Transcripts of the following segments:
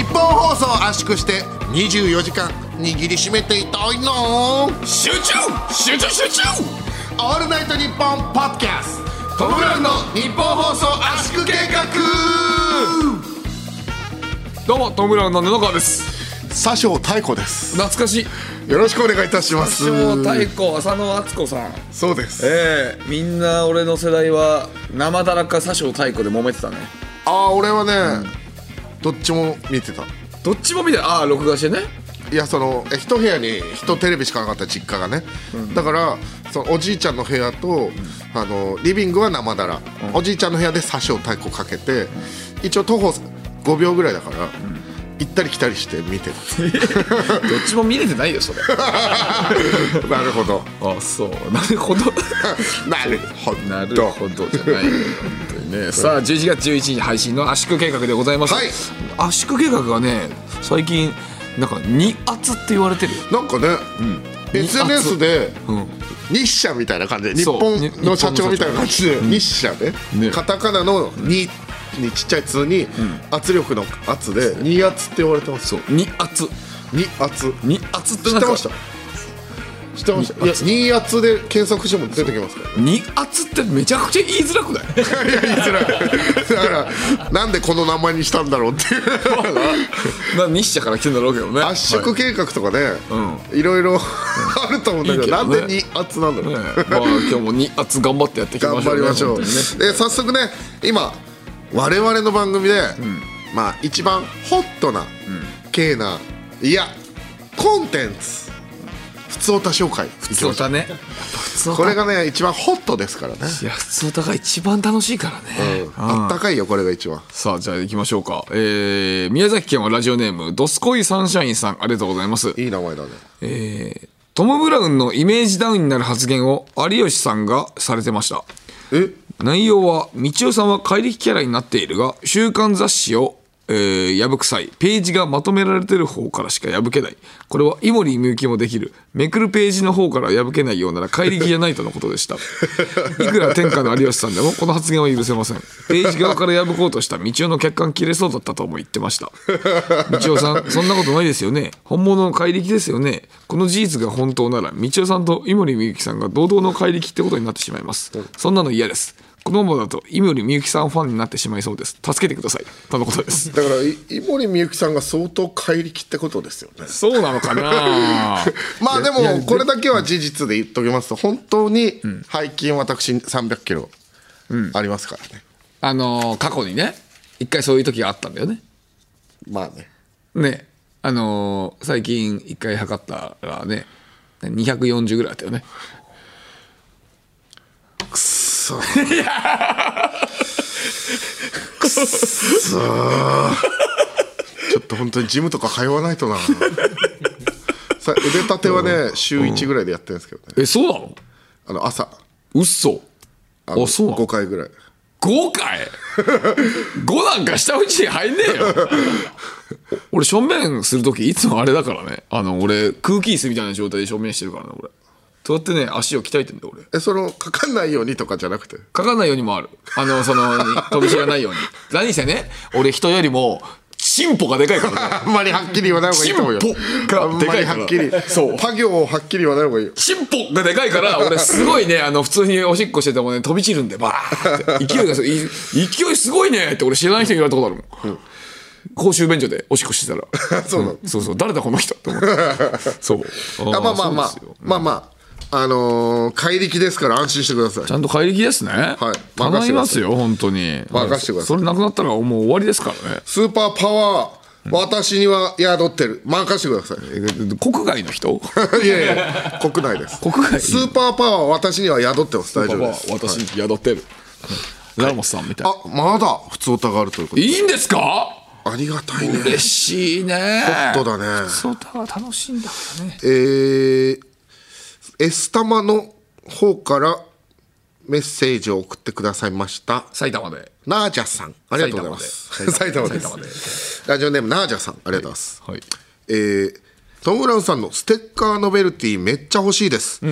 日本放送を圧縮して24時間握りしめていたいの。集中！集中集中！オールナイトニッポンポッドキャスト。トムブラウンの日本放送圧縮計画。どうもトム・ブラウンの布川です。佐生太子です。懐かしい。よろしくお願いいたします。小太鼓浅野敦子さん。そうです。ええ。みんな俺の世代は生だらか詐称太鼓で揉めてたね。ああ俺はね、どっちも見てた。どっちも見てああ録画してね？いやそのえ一部屋に一テレビしかなかった実家がね、だからそのおじいちゃんの部屋と、あのリビングは生だら、おじいちゃんの部屋で佐生太鼓かけて一応徒歩5秒ぐらいだから、行ったり来たりして見てる どっちも見れてないよそれ。なるほど。あそう。なるほどなるほど。なるほどじゃない ね。さあ11月11日配信の圧縮計画でございます、はい。圧縮計画がね最近なんか二圧って言われてる。なんかね、SNS でうん。日社みたいな感じで日本の社長。みたいな感じで日社ね。ね。カタカナの「に」にちっちゃい「つ」に圧力の「圧」で「二圧」って言われてます。そう。二圧。二圧。二圧って知ってました？知ってましたいや二圧で検索しても出てきますから。二圧ってめちゃくちゃ言いづらくない？いや言いづらい。だからなんでこの名前にしたんだろうっていう。な日社から来てんだろうけどね。圧縮計画とかね、い。ろいろ あると思うんだけどなんで二圧なんだろう、ねまあ今日も二圧頑張ってやっていきま頑しょう、ね、張りましょう、ね。で早速ね今我々の番組で、まあ一番ホットな、系ないやコンテンツ普通歌紹介。普通歌ね。これがね一番ホットですからね、いや普通歌が一番楽しいからね、あったかいよこれが一番。さあじゃあ行きましょうか。えー、宮崎県はラジオネームドスコイサンシャインさん。ありがとうございます。いい名前だね。えートム・ブラウンのイメージダウンになる発言を有吉さんがされてました。え？内容は道夫さんは怪力キャラになっているが週刊雑誌を、えー破く際ページがまとめられてる方からしか破けない。これは井森美幸もできる。めくるページの方から破けないようなら怪力じゃないとのことでした。いくら天下の有吉さんでもこの発言は許せません。ページ側から破こうとした道夫の客観切れそうだったとも言ってました。道夫さんそんなことないですよね。本物の怪力ですよね。この事実が本当なら道夫さんと井森美幸さんが堂々の怪力ってことになってしまいます。そんなの嫌ですこのままだと井森美幸さんファンになってしまいそうです。助けてください。とのことです。だからい井森美幸さんが相当怪力ってことですよね。そうなのかな。まあでもこれだけは事実で言っときますと本当に背筋私300キロありますからね、あのー過去にね一回そういう時があったんだよね。まあね。ね。あのー最近一回測ったらね240ぐらいあったよね。くそ くそちょっと本当にジムとか通わないとな。さ腕立てはね週1ぐらいでやってるんですけどね。えそうなの？あの朝。うっそあのあそうなの？5回ぐらい。5回 ?5 なんか下打ち入んねえよ。俺正面する時いつもあれだからね。あの俺空気椅子みたいな状態で正面してるからね俺そうやってね足を鍛えてんだよ俺。えそのかかんないようにとかじゃなくて？かかんないようにもある。あのその 飛び火がないように。何せね俺人よりもチンポがでかいからね。あんまりはっきり言わない方がいいと思うよ。チンポがあんまりはっきりそう。パ行をはっきり言わない方がいいよ。チンポがでかいから俺すごいねあの普通におしっこしててもね飛び散るんでバーって。勢いがすい勢いすごいねって俺知らない人に言われたことあるもん、公衆便所でおしっこしてたら。そうなの。そうそう。誰だこの人って思って。そう。あまあまあまあ。まあまああのー怪力ですから安心してください。ちゃんと怪力ですね。はい。頼みますよ本当に。任せてください。それなくなったらもう終わりですからね。スーパーパワー私には宿ってる。任せてください。え国外の人？いやいや国内です。国外？スーパーパワー私には宿ってます。大丈夫です。私に宿ってる、ラモスさんみたい。なあまだ普通歌があるということで。いいんですか？ありがたいね。嬉しいね。ホットだね。そうだ楽しいんだからね。えー、エスタマの方からメッセージを送ってくださいました。埼玉で。ナージャさん。ありがとうございます。埼埼玉でラジオネームナージャさん。ありがとうございます、はい。えートム・ブラウンさんのステッカーノベルティめっちゃ欲しいです、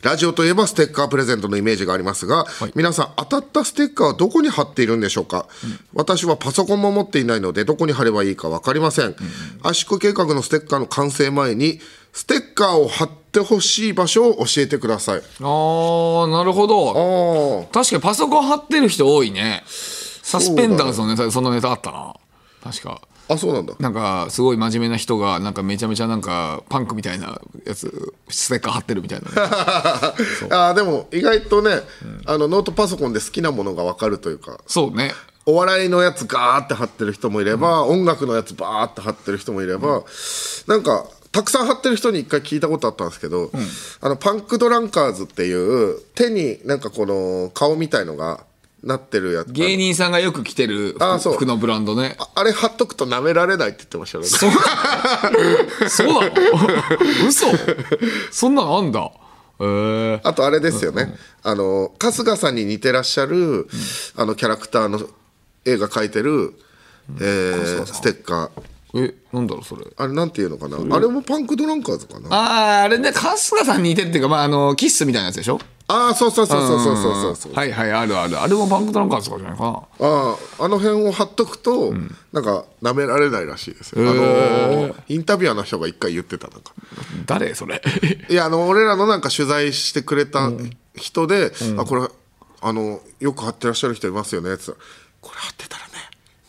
ラジオといえばステッカープレゼントのイメージがありますが、皆さん当たったステッカーはどこに貼っているんでしょうか、私はパソコンも持っていないのでどこに貼ればいいか分かりません、圧縮計画のステッカーの完成前にステッカーを貼ってほしい場所を教えてください。あーなるほど。ああ確かにパソコン貼ってる人多いね。サスペンダーズのネタでそのネタあったな。確か。あそうなんだ。なんかすごい真面目な人がなんかめちゃめちゃなんかパンクみたいなやつステッカー貼ってるみたいなね。あーでも意外とね、あのノートパソコンで好きなものが分かるというかそうね。お笑いのやつガーって貼ってる人もいれば、音楽のやつバーって貼ってる人もいれば、なんかたくさん貼ってる人に一回聞いたことあったんですけど、あのパンクドランカーズっていう手になんかこの顔みたいのがなってるやつ。芸人さんがよく着てる服服のブランドね。ああれ貼っとくと舐められないって言ってましたよね。そ うなの？嘘。そんなのあんだ。へえあとあれですよね、あの春日さんに似てらっしゃる、あのキャラクターの映画描いてる、えーステッカーえなんだろうそれ。あれなんていうのかな？あれもパンクドランカーズかな？あああれね春日さんに似てるっていうかまああのキッスみたいなやつでしょ？ああそうそうそうそうそうそうそうはいはいあるある。あれもパンクトランカーズとかじゃないかな。あああの辺を貼っとくと、なんか舐められないらしいですよ、あのインタビュアーの人が一回言ってたなんか。誰それ？いやあの俺らのなんか取材してくれた人で、あこれあのよく貼ってらっしゃる人いますよねって言ったら。これ貼ってたらね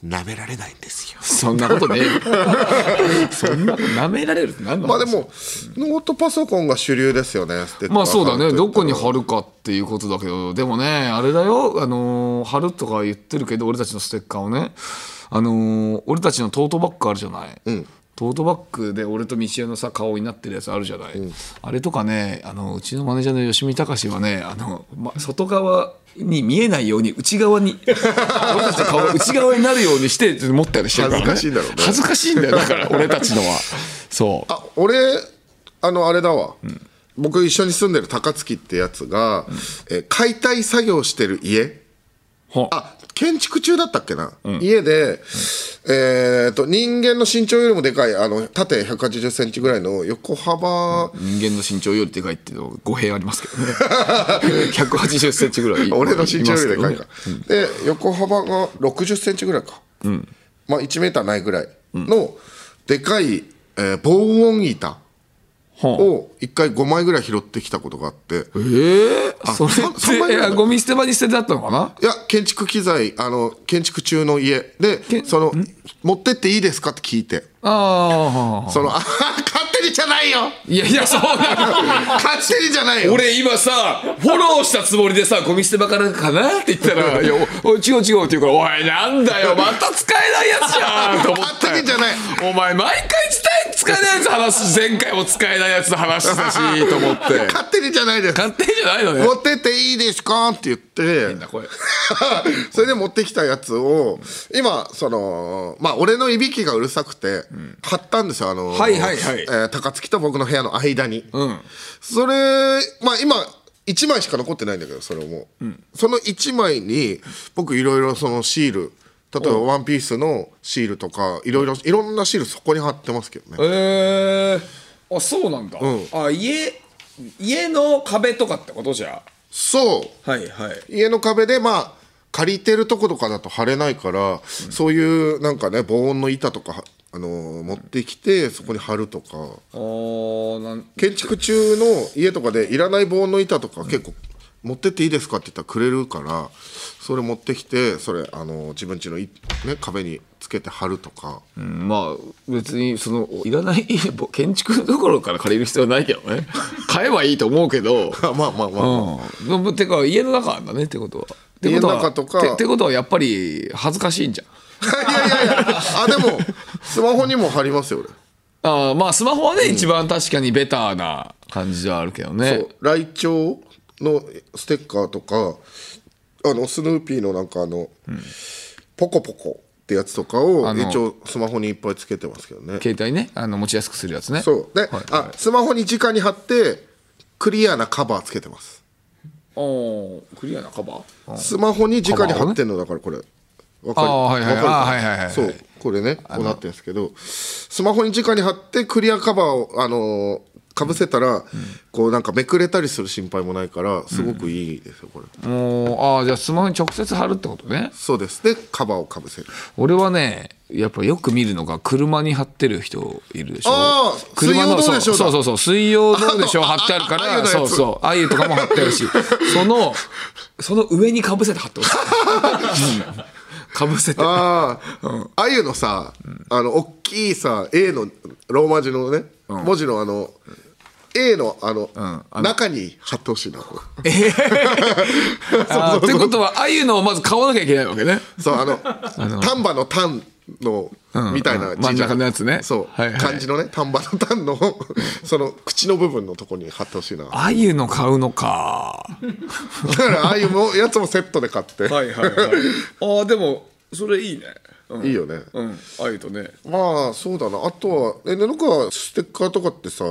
舐められないんですよ。そんなことね そんな舐められるって何なのまあでもノートパソコンが主流ですよね。ステッカーまあそうだね。どこに貼るかっていうことだけど。でもねあれだよ。あのー貼るとか言ってるけど俺たちのステッカーをね。あのー俺たちのトートバッグあるじゃない、トートバッグで俺と道枝のさ顔になってるやつあるじゃない、あれとかねあのうちのマネージャーの吉見隆はねあの、ま、外側に見えないように内側に 俺たちの顔が内側になるようにして持ったりしてるから、ね、恥ずかしいんだろうね。恥ずかしいんだよだから 俺たちのは。そう。あ俺あのあれだわ、僕一緒に住んでる高槻ってやつが、えー解体作業してる家はあ建築中だったっけな、家で、えー、と人間の身長よりもでかいあの縦1 8 0センチぐらいの横幅、人間の身長よりでかいっていうの語弊ありますけどね。180センチぐらい俺の身長よりでかいか。で横幅が60センチぐらいか、まあ1メーターないぐらいのでかい、えー防音板はあを1回5枚ぐらい拾ってきたことがあって、ええそれそそんなにっていやゴミ捨て場に捨ててあったのかな？いや建築機材あの建築中の家。でその持ってっていいですかって聞いて。ああそのあ勝手にじゃないよ。いやいやそうなの。勝手にじゃないよ。俺今さフォローしたつもりでさゴミ捨て場からかなって言ったら「いやおお違う違う」って言うから「おいなんだよまた使えないやつじゃん」と思った勝手にじゃない。お前毎回使えないやつ話す前回も使えないやつの話したしと思って。勝手にじゃないです。勝手にじゃないのね。持ってっていいですかって言って。変な声。それで持ってきたやつを今そのまあ俺のいびきがうるさくて貼ったんですよあの、はいはいはい。えー高槻と僕の部屋の間に、うん。それまあ今1枚しか残ってないんだけどそれも、その1枚に僕いろいろそのシール。例えば「ワンピースのシールとかいろいろいろんなシールそこに貼ってますけどね。えー、あそうなんだ、ん。あ家家の壁とかってことじゃ？そう。はいはい。家の壁でまあ借りてるとことかだと貼れないから、そういうなんかね防音の板とか、あのー持ってきてそこに貼るとか。あーなん建築中の家とかでいらない防音の板とか結構持ってっていいですかって言ったらくれるからそれ持ってきてそれ、あのー自分家のい、ね、壁につけて貼るとか、うんまあ別にそのいらない建築どころから借りる必要はないけどね。買えばいいと思うけど。まあまあまあ。まあ、うんてか家の中なんだねってことは。ってことは家の中とか。てってことはやっぱり恥ずかしいんじゃん。いやいやいや。あでもスマホにも貼りますよ俺。あーまあスマホはね、一番確かにベターな感じではあるけどね。そう。ライチョウのステッカーとかあのスヌーピーのなんかあの、ポコポコってやつとかを一応スマホにいっぱいつけてますけどね。携帯ね。あの持ちやすくするやつね。そう。で、あスマホに直に貼ってクリアなカバーつけてます。おークリアなカバー？スマホに直に貼ってんのだからこれ。わかる？あーはいはい。わかるはいはいそう。これねこうなってるんですけど。スマホに直に貼ってクリアカバーをあのかぶせたら、こうなんかめくれたりする心配もないからすごくいいですよこれ、もうああじゃあスマホに直接貼るってことね。そうです。でカバーをかぶせる。俺はねやっぱよく見るのが車に貼ってる人いるでしょ。あー車の水曜どうでしょうだ。そうそうそう水曜どうでしょう貼ってあるかああゆのやつ。らそうそう。あゆとかも貼ってあるし。そのその上にかぶせて貼ってほしい。うん。かぶせて。ああ、あゆのさ、あの大きいさ A のローマ字のね、文字のあの A のあの、中に貼ってほしいなこれ。あーってことはあゆのをまず買わなきゃいけないわけね。そうあの丹波の丹のみたいなうん真ん中のやつね。そう、はいはい。漢字のね丹波の丹の その口の部分のとこに貼ってほしいな。だあゆの買うのか。からああいうもやつもセットで買って、はいはいはい。ああでもそれいいねうん。いいよね、うん。あゆとね。まあそうだな。あとはえ布川ステッカーとかってさ、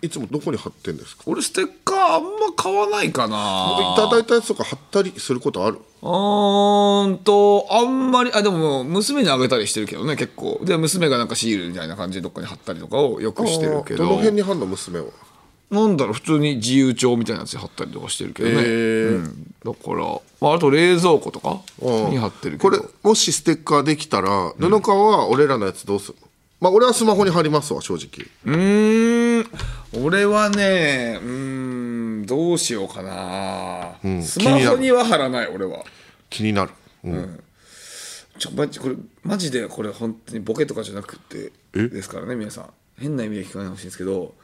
いつもどこに貼ってんですか？俺ステッカーあんま買わないかな。いただいたやつとか貼ったりすることある？うーんとあんまりあでも娘にあげたりしてるけどね結構。で娘がなんかシールみたいな感じでどっかに貼ったりとかをよくしてるけど。どの辺に貼んの娘はなんだろう普通に自由帳みたいなやつに貼ったりとかしてるけどね、へー。うん、だから、まあ、あと冷蔵庫とかに貼ってるけど。これもしステッカーできたら布川は俺らのやつどうするの？まあ俺はスマホに貼りますわ正直。うーん。俺はねうーんどうしようかな、ん。スマホには貼らない俺は。気になる、うん。ちょマジこれマジでこれ本当にボケとかじゃなくてえ？ですからね皆さん。変な意味で聞かないでほしいんですけど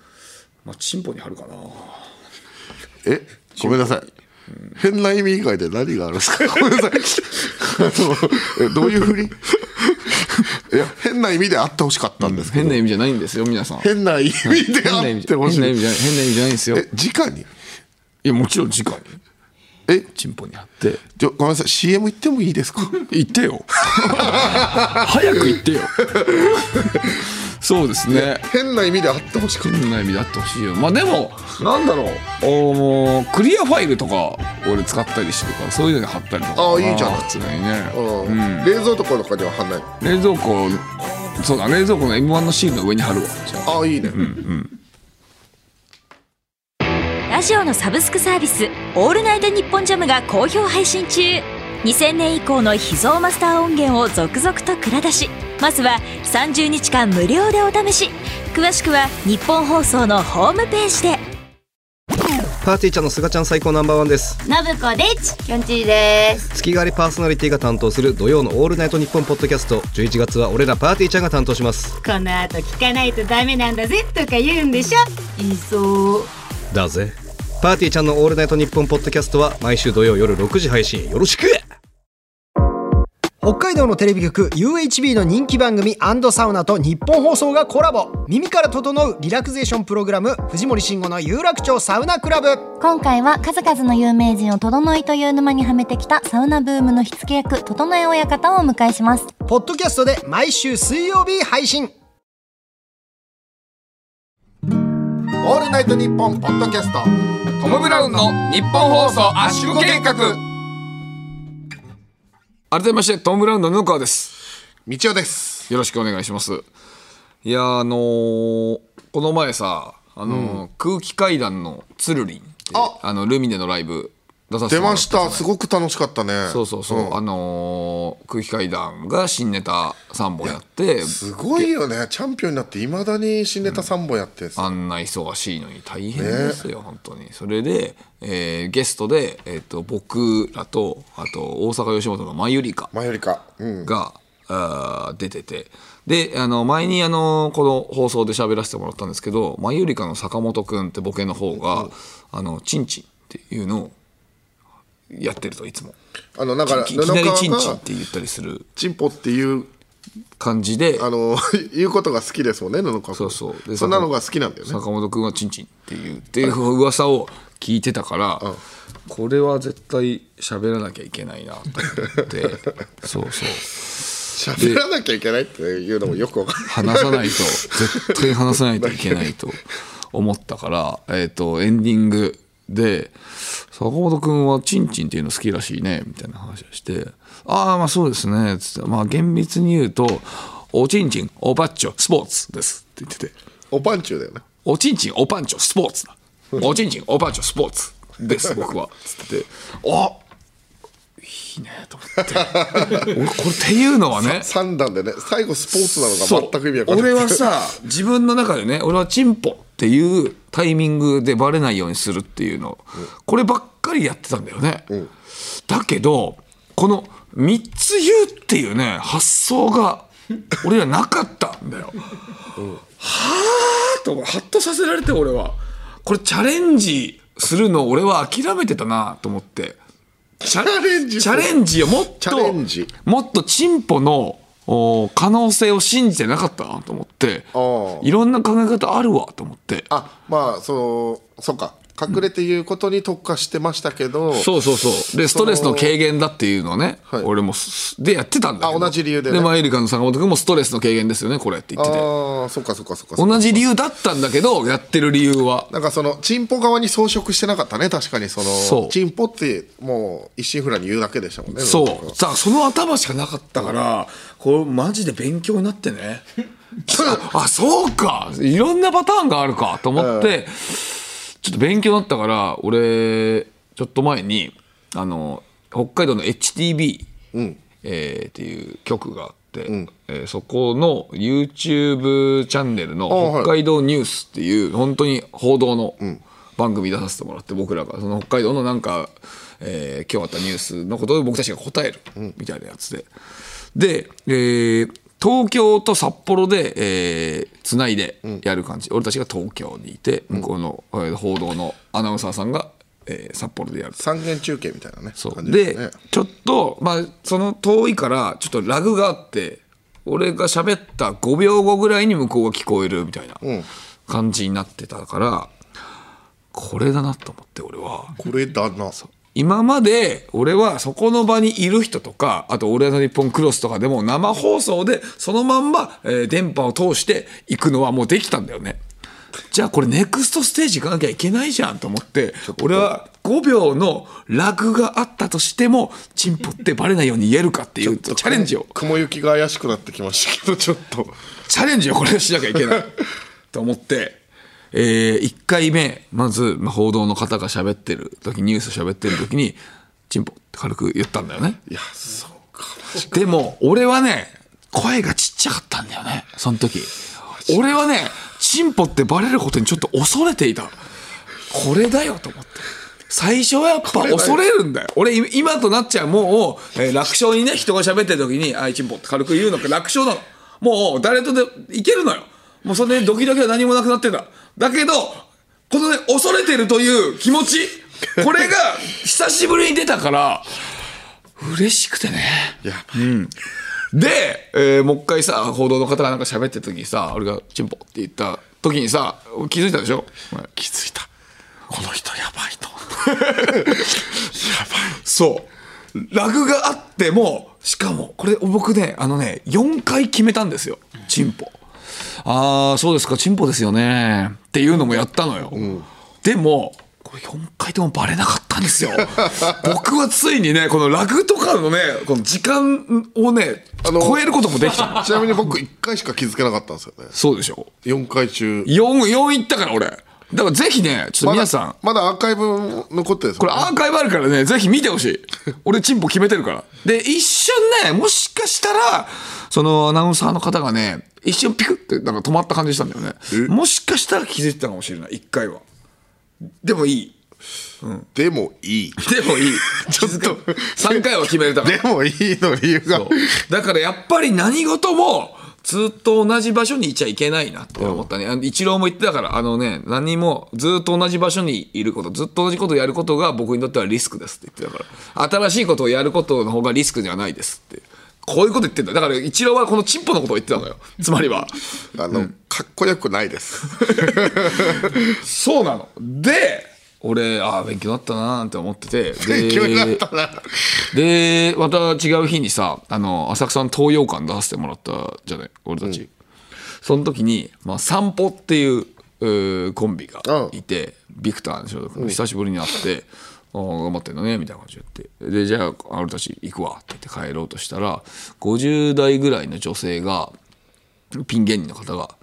まあチンポに貼るかな。えごめんなさい、変な意味以外で何があるんですか？ごめんなさい。あのえどういうふり？いや変な意味であってほしかったんですけど、変な意味じゃないんですよ皆さん。変な意味であってほしい。変な意味じゃない変な意味じゃないんですよ。え直に？いやもちろん直に。え？チンポに貼って。じゃごめんなさい。CM 行ってもいいですか？言ってよ。早く言ってよそうですね。変な意味であってほしかった。変な意味であってほしいよ。まあでもなんだろう。おもうクリアファイルとか俺使ったりしてるからそういうのに貼ったりとか。ああいいじゃない普通にね。うん。冷蔵庫とかには貼んない冷蔵庫そうだ冷蔵庫の M1 のシールの上に貼るわ。あ。ああいいね、ラジオのサブスクサービス「オールナイトニッポンジャム」が好評配信中2000年以降の秘蔵マスター音源を続々と蔵出しまずは30日間無料でお試し。詳しくは日本放送のホームページで。パーティーちゃんのすがちゃん最高ナンバーワンです。信子です。きょんちぃです。月替わりパーソナリティが担当する土曜のオールナイトニッポンポッドキャスト。11月は俺らパーティーちゃんが担当します。この後聞かないとダメなんだぜとか言うんでしょ。言いそうだぜ。パーティーちゃんのオールナイトニッポンポッドキャストは毎週土曜夜6時配信。よろしく北海道のテレビ局 UHB の人気番組サウナと日本放送がコラボ。耳から整うリラクゼーションプログラム藤森慎吾の有楽町サウナクラブ。今回は数々の有名人を整いという沼にはめてきたサウナブームの火付け役整え親方をお迎えします。ポッドキャストで毎週水曜日配信。オールナイトニッポンポッドキャストトム・ブラウンの日本放送圧縮計画改めましてトム・ブラウンの布川です。道夫です。よろしくお願いします。いやあのーこの前さあのー空気階段のつるりんってあ。あのルミネのライブ出ました。すごく楽しかったね。そうそうそう、ん。あのー空気階段が新ネタ3本やって。すごいよね。チャンピオンになっていまだに新ネタ3本やって。んすあんな忙しいのに大変ですよ、本当に。それで、えーゲストで、えー、と僕らとあと大阪吉本のマユリカ前よりかうん。が、あー出てて。であの前にあのこの放送で喋らせてもらったんですけどマユリカの坂本君ってボケの方が「あのチンチン」っていうのをやってるといつも。あのだからいきなりチンチンって言ったりする。チンポっていう感じであの 言うことが好きですもんね布川君そうそう。でそんなのが好きなんだよね。坂本君はチンチンっていうっていう噂を聞いてたから、これは絶対喋らなきゃいけないなと思って。そうそう。喋らなきゃいけないっていうのもよくわかんない。話さないと。絶対話さないといけないと思ったから、えー、とエンディングで「坂本君はチンチンっていうの好きらしいね」みたいな話をして「ああまあそうですね」つってまあ厳密に言うとおちんちんおパッチョスポーツですって言ってて。おパンチュだよねおちんちんおパンチョスポーツだ。おちんちんおパンチョスポーツです僕は。つってて。あいいねと思って。俺これっていうのはね。三段でね。最後スポーツなのそう。が全く意味俺はさ自分の中でね俺はチンポっていうタイミングでバレないようにするっていうの、こればっかりやってたんだよね、だけどこの3つ言うっていうね発想が俺らなかったんだよ、はあとハッとさせられて俺は。これチャレンジするの俺は諦めてたなと思ってチャレンジチャレンジをもっともっとチンポのお可能性を信じてなかったなと思って。いろんな考え方あるわと思って。あまあそのそっか隠れて言うことに特化してましたけど、そうそうそう。でストレスの軽減だっていうのをね、はい。俺もすでやってたんだけど。あ同じ理由でね。でまあエリカの坂本君もストレスの軽減ですよねこれって言ってて。ああそっかそっかそっかそっか。同じ理由だったんだけどやってる理由は。なんかそのチンポ側に装飾してなかったね確かにそのそう。チンポってもう一心不乱に言うだけでしたもんねそう。さあその頭しかなかったからこれマジで勉強になってね。あそうか。いろんなパターンがあるかと思って、ちょっと勉強になったから俺ちょっと前にあの北海道の HTB、えーっていう局があって、えーそこの YouTube チャンネルのはい。北海道ニュースっていう本当に報道の番組出させてもらって僕らが。その北海道のなんか、えー今日あったニュースのことを僕たちが答えるみたいなやつで。で、えー東京と札幌で、えー、つないでやる感じ、俺たちが東京にいて向こうの、えー報道のアナウンサーさんが、えー札幌でやる。三元中継みたいなね。そう。で、すね。ちょっとまあその遠いからちょっとラグがあって俺が喋った5秒後ぐらいに向こうが聞こえるみたいな感じになってたからこれだなと思って俺は。これだな今まで俺はそこの場にいる人とかあと「俺の日本クロス」とかでも生放送でそのまんま、えー電波を通していくのはもうできたんだよね。じゃあこれネクストステージ行かなきゃいけないじゃんと思って俺は5秒のラグがあったとしてもチンポってバレないように言えるかっていうチャレンジを。雲行きが怪しくなってきましたけど。ちょっとチャレンジをこれをしなきゃいけない。と思って、え1回目まず、まあ、報道の方が喋ってる時ニュース喋ってる時に「チンポ」って軽く言ったんだよね。いやそうか。でも俺はね声がちっちゃかったんだよねその時。俺はねチンポってバレることにちょっと恐れていた。これだよと思って。最初はやっぱ恐れるんだよ。俺い今となっちゃうもう、えー楽勝にね人が喋ってる時に「あいチンポ」って軽く言うのが楽勝なの。もう誰とでいけるのよ。もうそれでドキドキは何もなくなってんだだけどこのね恐れてるという気持ち これが久しぶりに出たから嬉しくてね。や。ばいで、えーもう一回さ報道の方がなんか喋ってる時にさ俺が「チンポ」って言った時にさ気づいたでしょ？気づいた。この人やばいと。やばい。そう。ラグがあってもしかもこれ僕ねあのね4回決めたんですよチンポああそうですかチンポですよね。っていうのもやったのよ、でもこれ4回ともバレなかったんですよ。僕はついにねこのラグとかのねこの時間をねあの超えることもできた。のちなみに僕1回しか気づけなかったんですよね。そうでしょ。4回中。4、4いったから俺。だからぜひね、ちょっと皆さん、まだアーカイブ残ってるんですこれアーカイブあるからね、ぜひ見てほしい。俺、チンポ決めてるから。で、一瞬ね、もしかしたら、そのアナウンサーの方がね、一瞬ピクってなんか止まった感じしたんだよね。もしかしたら気づいてたかもしれない、一回は。でもいい。でもいいでもいい。ちょっと、3回は決めれたからで。もいいの理由がだからやっぱり何事もずっと同じ場所にいちゃいけないなって思ったね。あの一郎も言ってたから、あのね、何もずっと同じ場所にいること、ずっと同じことをやることが僕にとってはリスクですって言ってたから、新しいことをやることの方がリスクじゃないですって。こういうこと言ってんだよ。だから一郎はこのチンポのことを言ってたのよ。つまりは。あの、かっこよくないです そうなの。で、俺、ああ、勉強になったなーって思ってて。で勉強になったなで、また違う日にさ、あの、浅草の東洋館出させてもらったじゃない、俺たち。その時に、まあ、散歩っていう、うーコンビがいて、ビクターでしょ、久しぶりに会って、ああ頑張ってんだね、みたいな感じで言って。で、じゃあ、俺たち行くわって言って帰ろうとしたら、50代ぐらいの女性が、ピン芸人の方が「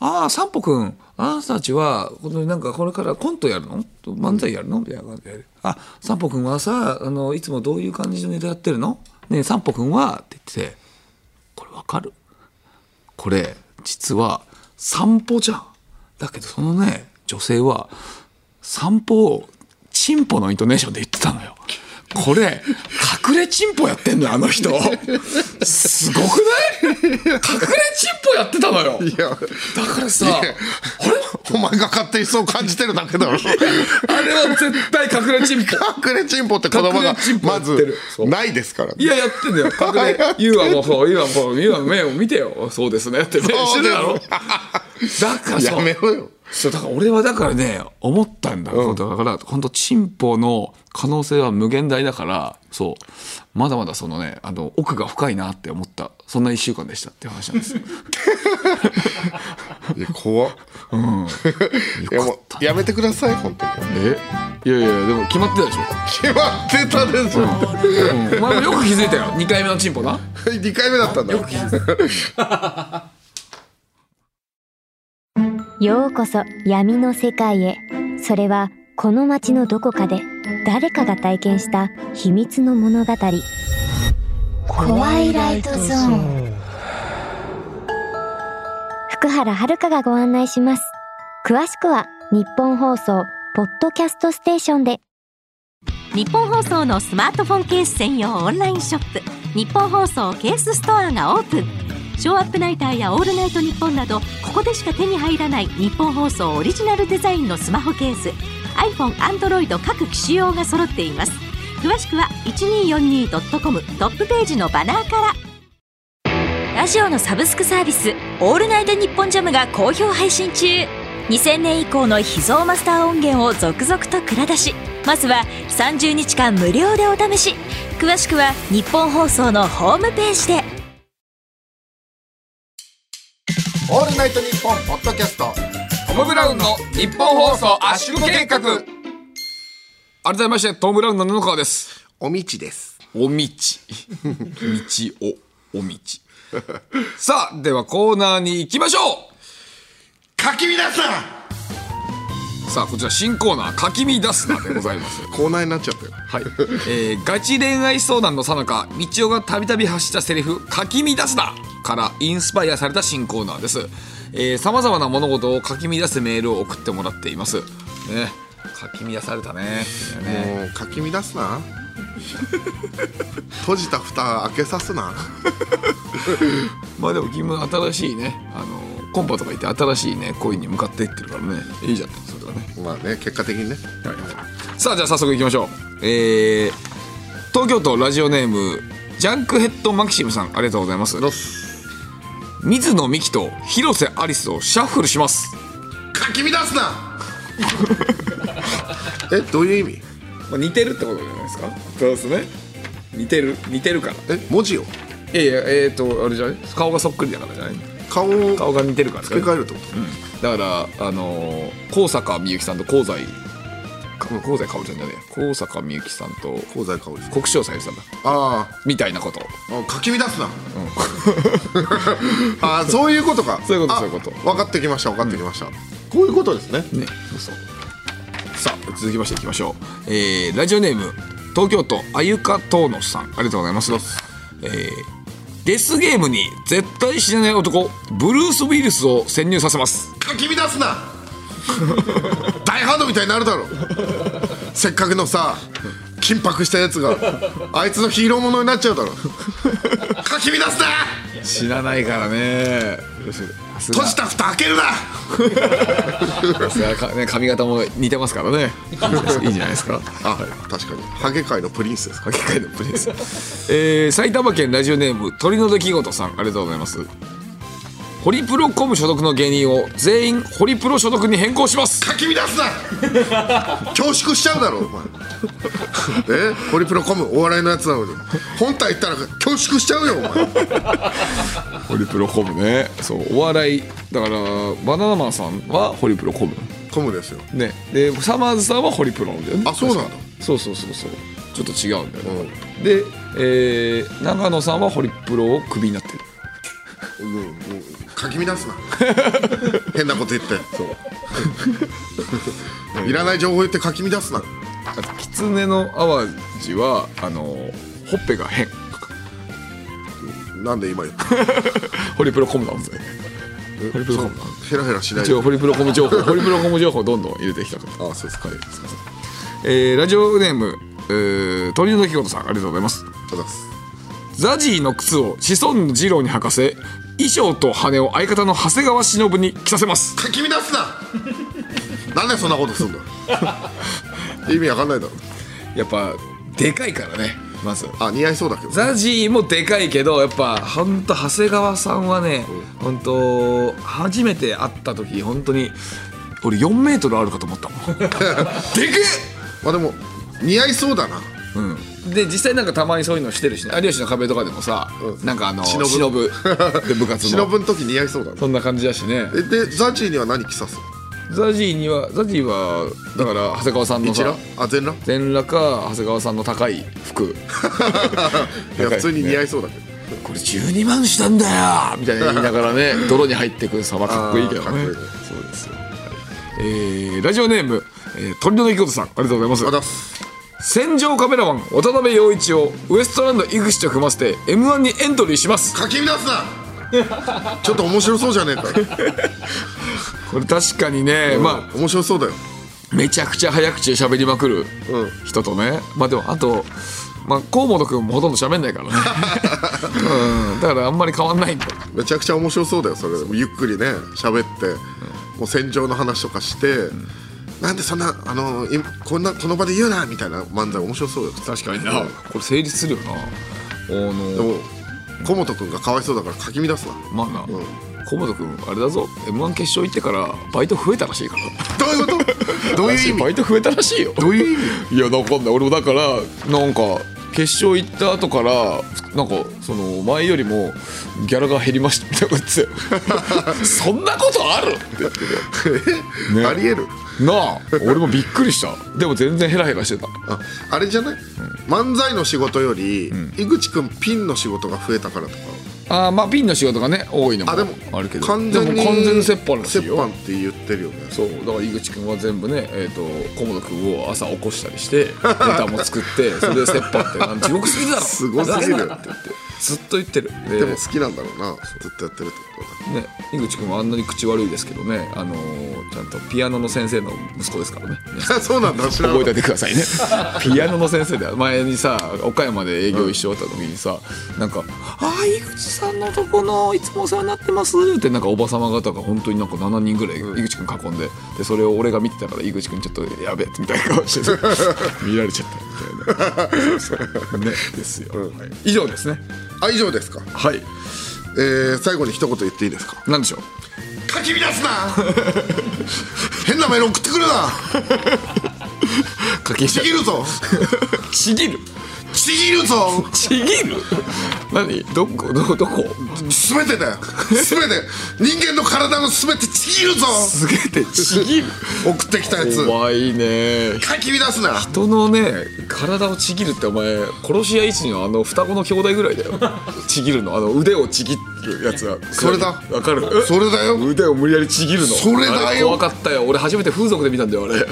ああ散歩くん。あなたたちはこのなんかこれからコントやるの？漫才やるの?」みたいな感じで「あ散歩くんはさあのいつもどういう感じのネタやってるの？ねえ散歩くんは」って言ってて「これわかる？これ実は散歩じゃん。だけどそのね女性は散歩をチンポのイントネーションで言ってたのよ。これ隠れチンポやってんのよあの人。すごくない？隠れチンポやってたのよ。いや。だからさいや。お前が勝手にそう感じてるだけだろ。あれは絶対隠れチンポ。隠れチンポって言葉がまずないですから。いややってんだよ。隠れ「ユうはもうそうユうはもうユうは目を見てよ。そうですね」ってねそうしてるだろだからさやめろよ。そうだから俺はだからね思ったんだ、だから本当チンポの可能性は無限大だからそう。まだまだそのねあの奥が深いなって思った。そんな1週間でしたっていう話なんですよ。いや怖っ、いやもうやめてください本当に。え？いやいやでも決まってたでしょ、決まってたでしょ、うん、お前もよく気づいたよ。2回目のチンポな。2回目だったんだ。よ うこそ闇の世界へ。それはこの街のどこかで誰かが体験した秘密の物語。怖いライトゾーン。福原遥がご案内します。詳しくは日本放送ポッドキャストステーションで。日本放送のスマートフォンケース専用オンラインショップ。日本放送ケースストアがオープン。ショーアップナイターやオールナイトニッポンなどここでしか手に入らない日本放送オリジナルデザインのスマホケース iPhone、Android 各機種用が揃っています。詳しくは 1242.com トップページのバナーから。ラジオのサブスクサービス「オールナイトニッポンジャム」が好評配信中。2000年以降の秘蔵マスター音源を続々と蔵出し。まずは30日間無料でお試し。詳しくは日本放送のホームページで。オールナイトニッポンポッドキャストトム・ブラウンの日本放送圧縮計画。改めましてトム・ブラウンの布川です。おみちです。おみち。道おおみち。さあではコーナーに行きましょかき乱すな！うさあこちら新コーナー「かきみ出すな」でございます。コーナーになっちゃったよ。はい、えーガチ恋愛相談のさなか道夫がたびたび発したセリフ「かき乱すな」からインスパイアされた新コーナーですさまざまな物事をかき乱すメールを送ってもらっています。ね。かき乱されたね。もうかき乱すな。閉じた蓋開けさすな。まあでも君も新しいね。あのコンパとか行って新しいね恋に向かっていってるからね。いいじゃないそれはね。まあね結果的にね。さあじゃあ早速いきましょう。えー、東京都ラジオネームジャンクヘッドマキシムさん。ありがとうございます水野美紀と広瀬アリスをシャッフルします、かき乱すな！えどういう意味？まあ、似てるってことじゃないですか？そうですね。似てる似てるから。え文字を？いやいやえっ、ー、とあれじゃない？顔がそっくりだからじゃない？顔を顔が似てるから付け替えるってこと？だからあのー高坂みゆきさんと香西か香西かおりちゃんじゃねえ高坂みゆきさんと香西かおり国生さゆりさんだあみたいなことあかき乱すな、あーそういうことかそういうことそういうこと分かってきました分かってきました、こういうことですねねそうそうさあ続きましていきましょう、えーラジオネーム東京都あゆかとうのさんありがとうございますえーデスゲームに絶対死なない男ブルース・ウィルスを潜入させますかき乱すな大ハードみたいになるだろ。せっかくのさ緊迫したやつがあいつのヒーローものになっちゃうだろ。かき乱すな。死なないからね。閉じた蓋開けるな。ね髪型も似てますからね。いいじゃないですか。あ確かに。ハゲ界のプリンス。ですかかけ替えのプリンス、えー埼玉県ラジオネーム鳥の出来事さん。ありがとうございますホリプロコム所属の芸人を全員ホリプロ所属に変更します。かき乱すな。恐縮しちゃうだろお前。え？ホリプロコムお笑いのやつなのに。本体言ったら恐縮しちゃうよお前。ホリプロコムね。そうお笑いだからバナナマンさんはホリプロコム。コムですよ。ね。でさまぁ〜ずさんはホリプロなんだよねあそうなんだ。そうそうそうそう。ちょっと違うんだよね、で、えー永野さんはホリプロをクビになってる。うんうんかき乱すな。変なこと言って。いらない情報言ってかき乱すな。あとキツネの淡路はあのほっぺが変。なんで今言った？ホリプロコムなんですねホリプロコムヘラヘラしないで。一応ホリプロコム情報 ホリプロコム情報どんどん入れてきたから。あそうです。かはい。すいませんえーラジオネーム、えー、鳥の木ことさんありがとうございます。ありがとうございます。ザジーの靴を子孫二郎に履かせ衣装と羽を相方の長谷川忍に着させます。かき乱すな。なんでそんなことすんだ 意味わかんないだろ。やっぱでかいからねまず。あ似合いそうだけどザジーもでかいけどやっぱ本当長谷川さんはね本当初めて会った時本当に俺4メートルあるかと思ったもん。でけまあでも似合いそうだな。え、うん、で実際なんかたまにそういうのしてるしね。有吉の壁とかでもさ、なんかあの忍ぶ。で部活の。忍ぶの時似合いそうだなそんな感じだしね。えでザジーには何着さすザジーにはザジーはだから長谷川さんの一さ覧あ全裸？全裸か長谷川さんの高い服。いや普通に似合いそうだけど。これ12万したんだよみたいな言いながらね 泥に入ってくさまかっこいいけどね。そうですよ、はい。えーラジオネーム、えー、鳥の生きことさんありがとうございます戦場カメラマン渡辺陽一をウエストランド井口と組ませて m 1にエントリーします。かき乱すな。ちょっと面白そうじゃねえか。これ確かにね、ま面白そうだよ。あめちゃくちゃ早口で喋りまくるうん。人とね。まあでもあとまあ河本君もほとんど喋んないからね、うん、だからあんまり変わんないんだめちゃくちゃ面白そうだよそれゆっくりね喋って、もう戦場の話とかして、なんでそんなあのいこんなこの場で言うなみたいな漫才面白そうよ。確かにな、これ成立するよな。あのでも小本君がかわいそうだからかき乱すなまあな、河本君あれだぞ。m 1決勝行ってからバイト増えたらしいから。どういうこと？どういう意味？バイト増えたらしいよ。どういう意味？いやわかんない俺もだからなんか決勝行った後からなんかその前よりもギャラが減りましたみたいなこと言って。そんなことある？って言ってね。ありえる。たなあ俺もびっくりした。でも全然ヘラヘラしてた。ああれじゃない、漫才の仕事より、井口君ピンの仕事が増えたからとか。あーまあピンの仕事がね多いのもあでもあるけど。完全にでも完全に折半らしいよ折半って言ってるよね。そう。だから井口君は全部ね、えー、と菰野君を朝起こしたりしてネタも作ってそれで折半ってなん 地獄すぎるだろ。すごすぎる。って言ってずっと言ってる。ででも好きなんだろうな。ずっとやってるってことだね、井口君はあんなに口悪いですけどね、あのーちゃんとピアノの先生の息子ですからね。皆さんそうなんだ。知らな覚えておいてくださいね。ピアノの先生で前にさ岡山で営業一緒だった時にさ、なんか「ああ井口さんのとこのいつもお世話になってます」ってなんかおば様方が本当になんか7人ぐらい井口君囲んででそれを俺が見てたから井口君ちょっとやべえみたいな顔して 見られちゃったみたいな。そうそう。ねですよ、はい以上ですねあ以上ですか。はい。えー、最後に一言言っていいですか。なんでしょう？かき乱すな。変なメール送ってくるな。課金しちぎるぞ。う ちぎるちぎるぞ。ちぎる？何？どこどどこ？すべてだよ。すべて。人間の体のすべてちぎるぞ。すげえちぎる。送ってきたやつ。怖いね。かき乱すな。人のね体をちぎるってお前殺し屋一のあの双子の兄弟ぐらいだよ。ちぎるの。あの腕をちぎるやつは。それだ。わかる。それだよ。腕を無理やりちぎるの。それだよ。怖かったよ。俺初めて風俗で見たんだよあれ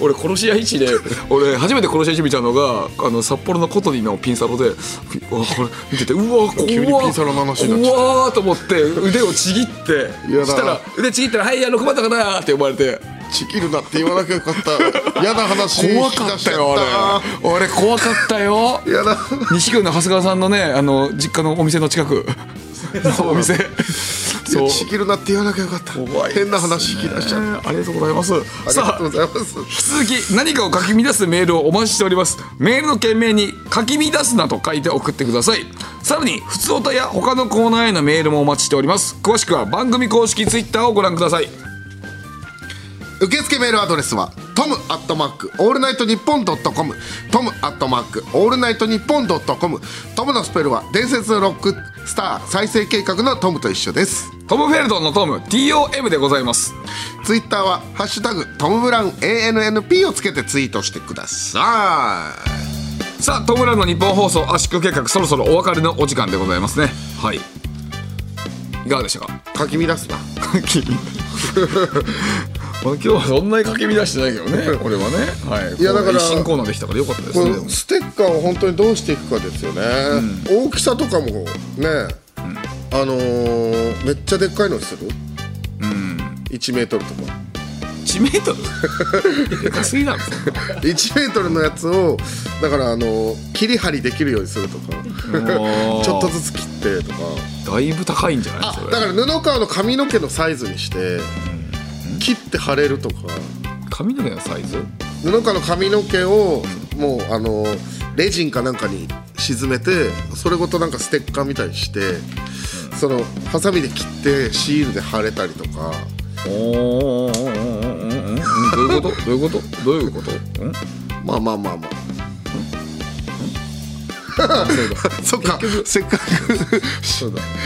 俺殺し屋一で俺初めて殺し屋一見たのがあの札幌のコトニのピンサロでピうわこれ見ててうわ怖急にピンサロの話になっちゃった。うわーと思って腕をちぎってしたら腕ちぎったら「はいいや6番だから」って呼ばれて。ちぎるなって言わなきゃよかった。嫌な話怖かったよあれ。俺怖かったよ。れやだ。西区の長谷川さんのねあの実家のお店の近く。のお店そう。ちぎるなって言わなきゃよかった。怖い変な話引き出しちゃったありがとうございます。ありがさあとうございます。引き続き何かをかき乱すメールをお待ちしております。メールの件名にかき乱すなと書いて送ってください。さらに普通歌や他のコーナーへのメールもお待ちしております。詳しくは番組公式ツイッターをご覧ください受付メールアドレスはトムアットマークオールナイトニッポンドットコムトムアットマークオールナイトニッポンドットコムトムのスペルは伝説のロックスター再生計画のトムと一緒です。トム・フェルトンのトム TOM でございます。ツイッターは「ハッシュタグトム・ブラウン ANNP」をつけてツイートしてください。さあトムランの日本放送圧縮計画そろそろお別れのお時間でございますね。はい。いかがでしたか？かき乱すな。かき今日はそんなにかき乱してないけどね これはね。はい。いやだから新コーナーでしたからよかったですこねのステッカーを本当にどうしていくかですよね、大きさとかもね、あのーめっちゃでっかいのにする、1メートルとか。1メートル？でかすぎなのそんな1メートルのやつをだからあのー切り張りできるようにするとか。ちょっとずつ切ってとか。だいぶ高いんじゃない？だから布川の髪の毛のサイズにして切って貼れるとか。髪の毛のサイズ？布川の髪の毛をもうあのレジンかなんかに沈めてそれごとなんかステッカーみたいにしてそのハサミで切ってシールで貼れたりとか。おおどういうこと？どういうこと？どういうこと？ん？まあまあまあまああ そっかせっかく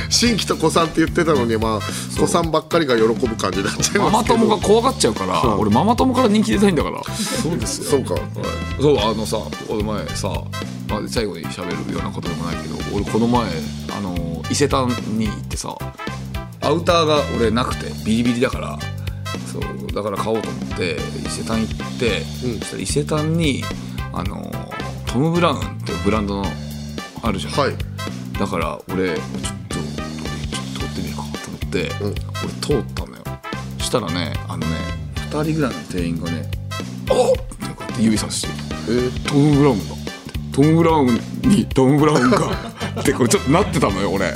新規と子さんって言ってたのにまあ子さんばっかりが喜ぶ感じになっちゃいママ友が怖がっちゃうから俺ママ友から人気出たいんだから。そうですよ。そうか。そうあのさこの前さ、まあ、最後に喋るようなことでもないけど俺この前あの伊勢丹に行ってさアウターが俺なくてビリビリだからそうだから買おうと思って伊勢丹行って、うん。そしたら伊勢丹にあのトム・ブラウンってブランドのあるじゃん、はい。だから俺ちょっとちょっと通ってみようかと思って、うん。俺通ったのよ。したらねあのね2人ぐらいの店員がね「おっ!」ってこうやって指さして「え。ー、トム・ブラウンだ」トム・ブラウンにトム・ブラウンか ってこれちょっとなってたのよ俺。え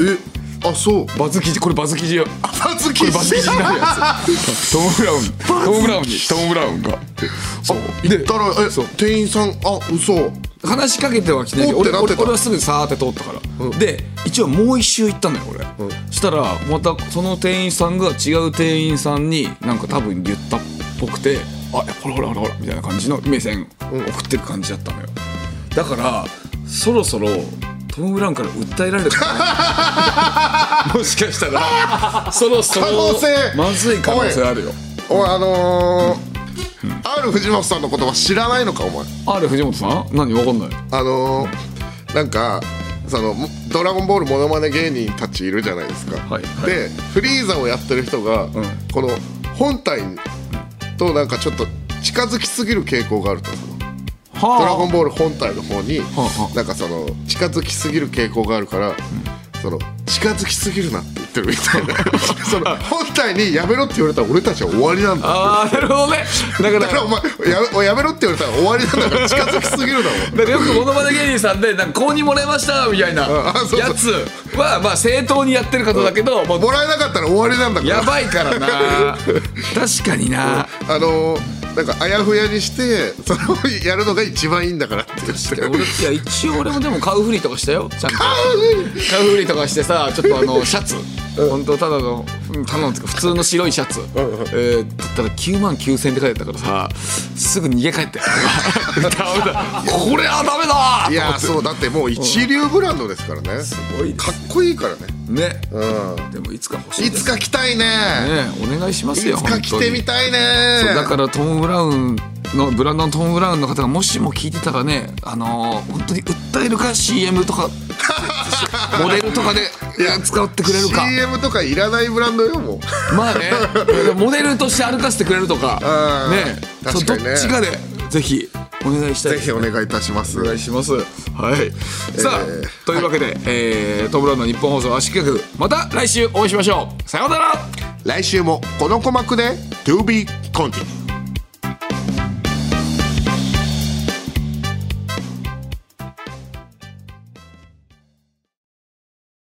あそう。バズ記事これバズ記事よ。バズ記これバズ記事になるやつ。トム・ブラウントム・ブラウンにトム・ブラウンが。ってそう。でだからえそう。店員さんあ嘘話しかけてはきてないけど俺俺俺はすぐさーって通ったから、で一応もう一周行ったのよ俺、したらまたその店員さんが違う店員さんになんか多分言ったっぽくて「あほらほらほらほら」みたいな感じの目線送ってる感じだったのよ。だからそろそろトム・ブラウンから訴えられるかな。もしかしたらそろそろ可能性。まずい可能性あるよ。おいあのー R 藤本さんの言葉知らないのかお前。あれ藤本さん？何？わかんない。あのーなんかその「ドラゴンボール」モノマネ芸人たちいるじゃないですか、はいはい。でフリーザをやってる人が、この本体となんかちょっと近づきすぎる傾向があるとそのはドラゴンボール本体の方になんかその近づきすぎる傾向があるから、その近づきすぎるなって言ってるみたいな。その本体にやめろって言われたら俺たちは終わりなんだ。ああなるほどね。だからだからお前ややめろって言われたら終わりなんだから近づきすぎるだろだからよくモノマネ芸人さんでなんか公認もらいましたみたいなやつ。はまあ正当にやってる方だけどもうもらえなかったら終わりなんだから。やばいからな。確かにな。あのなんかあやふやにしてそのやるのが一番いいんだからって言って。俺いや一応俺もでも買うふりとかしたよ。ちゃんと。買うふりとかしてさちょっとあのシャツ本当ただのうんただの普通の白いシャツ。えーだったら9万9000円って書いてあったからさすぐ逃げ帰って。これはダメだいやそうだってもう一流ブランドですからね。すごいかっこいいからね。ね。うん。でもいつか欲しいいつか来たいね。ねお願いしますよいつか来てみたいね。だからトム・ブラウンのブランドのトム・ブラウンの方がもしも聞いてたらねあのー本当に訴えるか？CM とか。モデルとかで使ってくれるか？CM とかいらないブランドよもう。まあね。モデルとして歩かせてくれるとか。ね。確かにね。っちかでぜひお願いしたいね。ひお願いいたします。お願いします。はい。さあ、えーというわけで、えートム・ブラウンの日本放送圧縮企画、また来週お会いしましょう。さようなら。来週もこの鼓膜で To be continued